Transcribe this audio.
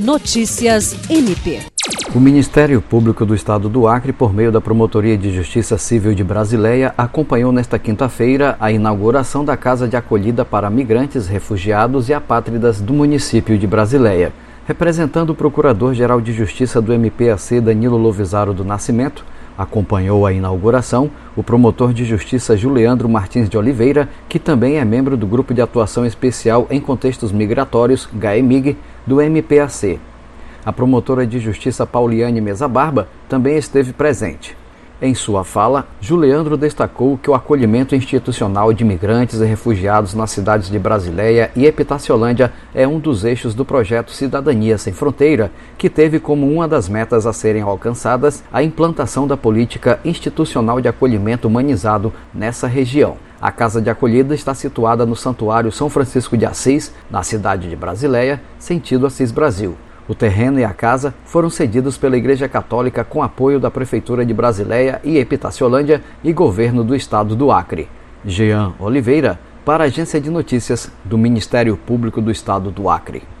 Notícias MP. O Ministério Público do Estado do Acre, por meio da Promotoria de Justiça Civil de Brasileia, acompanhou nesta quinta-feira a inauguração da Casa de Acolhida para Migrantes, Refugiados e Apátridas do município de Brasileia. Representando o Procurador-Geral de Justiça do MPAC, Danilo Lovisaro do Nascimento, acompanhou a inauguração o promotor de justiça Juliandro Martins de Oliveira, que também é membro do Grupo de Atuação Especial em Contextos Migratórios, GAEMIG, do MPAC. A promotora de justiça Pauliane Mesa Barba também esteve presente. Em sua fala, Juliandro destacou que o acolhimento institucional de imigrantes e refugiados nas cidades de Brasileia e Epitaciolândia é um dos eixos do projeto Cidadania Sem Fronteira, que teve como uma das metas a serem alcançadas a implantação da política institucional de acolhimento humanizado nessa região. A casa de acolhida está situada no Santuário São Francisco de Assis, na cidade de Brasileia, sentido Assis Brasil. O terreno e a casa foram cedidos pela Igreja Católica com apoio da Prefeitura de Brasileia e Epitaciolândia e governo do estado do Acre. Jean Oliveira, para a Agência de Notícias do Ministério Público do Estado do Acre.